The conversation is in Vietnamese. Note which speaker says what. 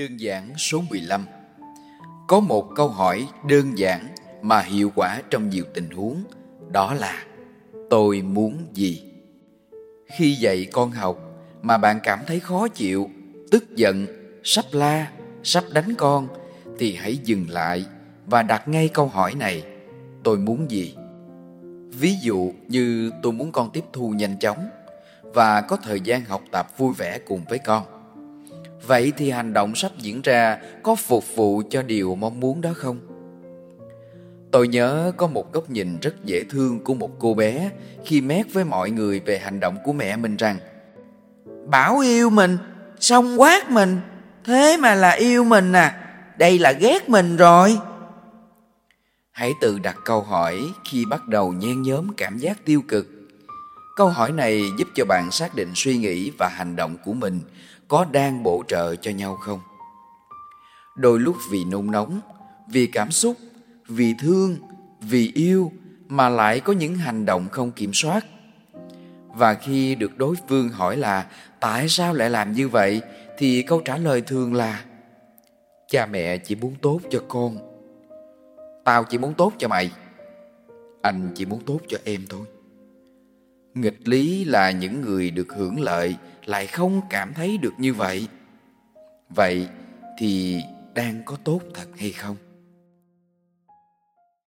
Speaker 1: Đơn giản số 15 Có một câu hỏi đơn giản mà hiệu quả trong nhiều tình huống Đó là Tôi muốn gì? Khi dạy con học mà bạn cảm thấy khó chịu, tức giận, sắp la, sắp đánh con Thì hãy dừng lại và đặt ngay câu hỏi này Tôi muốn gì? Ví dụ như tôi muốn con tiếp thu nhanh chóng Và có thời gian học tập vui vẻ cùng với con Vậy thì hành động sắp diễn ra có phục vụ cho điều mong muốn đó không? Tôi nhớ có một góc nhìn rất dễ thương của một cô bé khi mét với mọi người về hành động của mẹ mình rằng Bảo yêu mình, xong quát mình, thế mà là yêu mình à, đây là ghét mình rồi. Hãy tự đặt câu hỏi khi bắt đầu nhen nhóm cảm giác tiêu cực. Câu hỏi này giúp cho bạn xác định suy nghĩ và hành động của mình có đang bổ trợ cho nhau không? Đôi lúc vì nôn nóng, vì cảm xúc, vì thương, vì yêu mà lại có những hành động không kiểm soát. Và khi được đối phương hỏi là tại sao lại làm như vậy? thì câu trả lời thường là cha mẹ chỉ muốn tốt cho con. Tao chỉ muốn tốt cho mày. Anh chỉ muốn tốt cho em thôi nghịch lý là những người được hưởng lợi lại không cảm thấy được như vậy. Vậy thì đang có tốt thật hay không?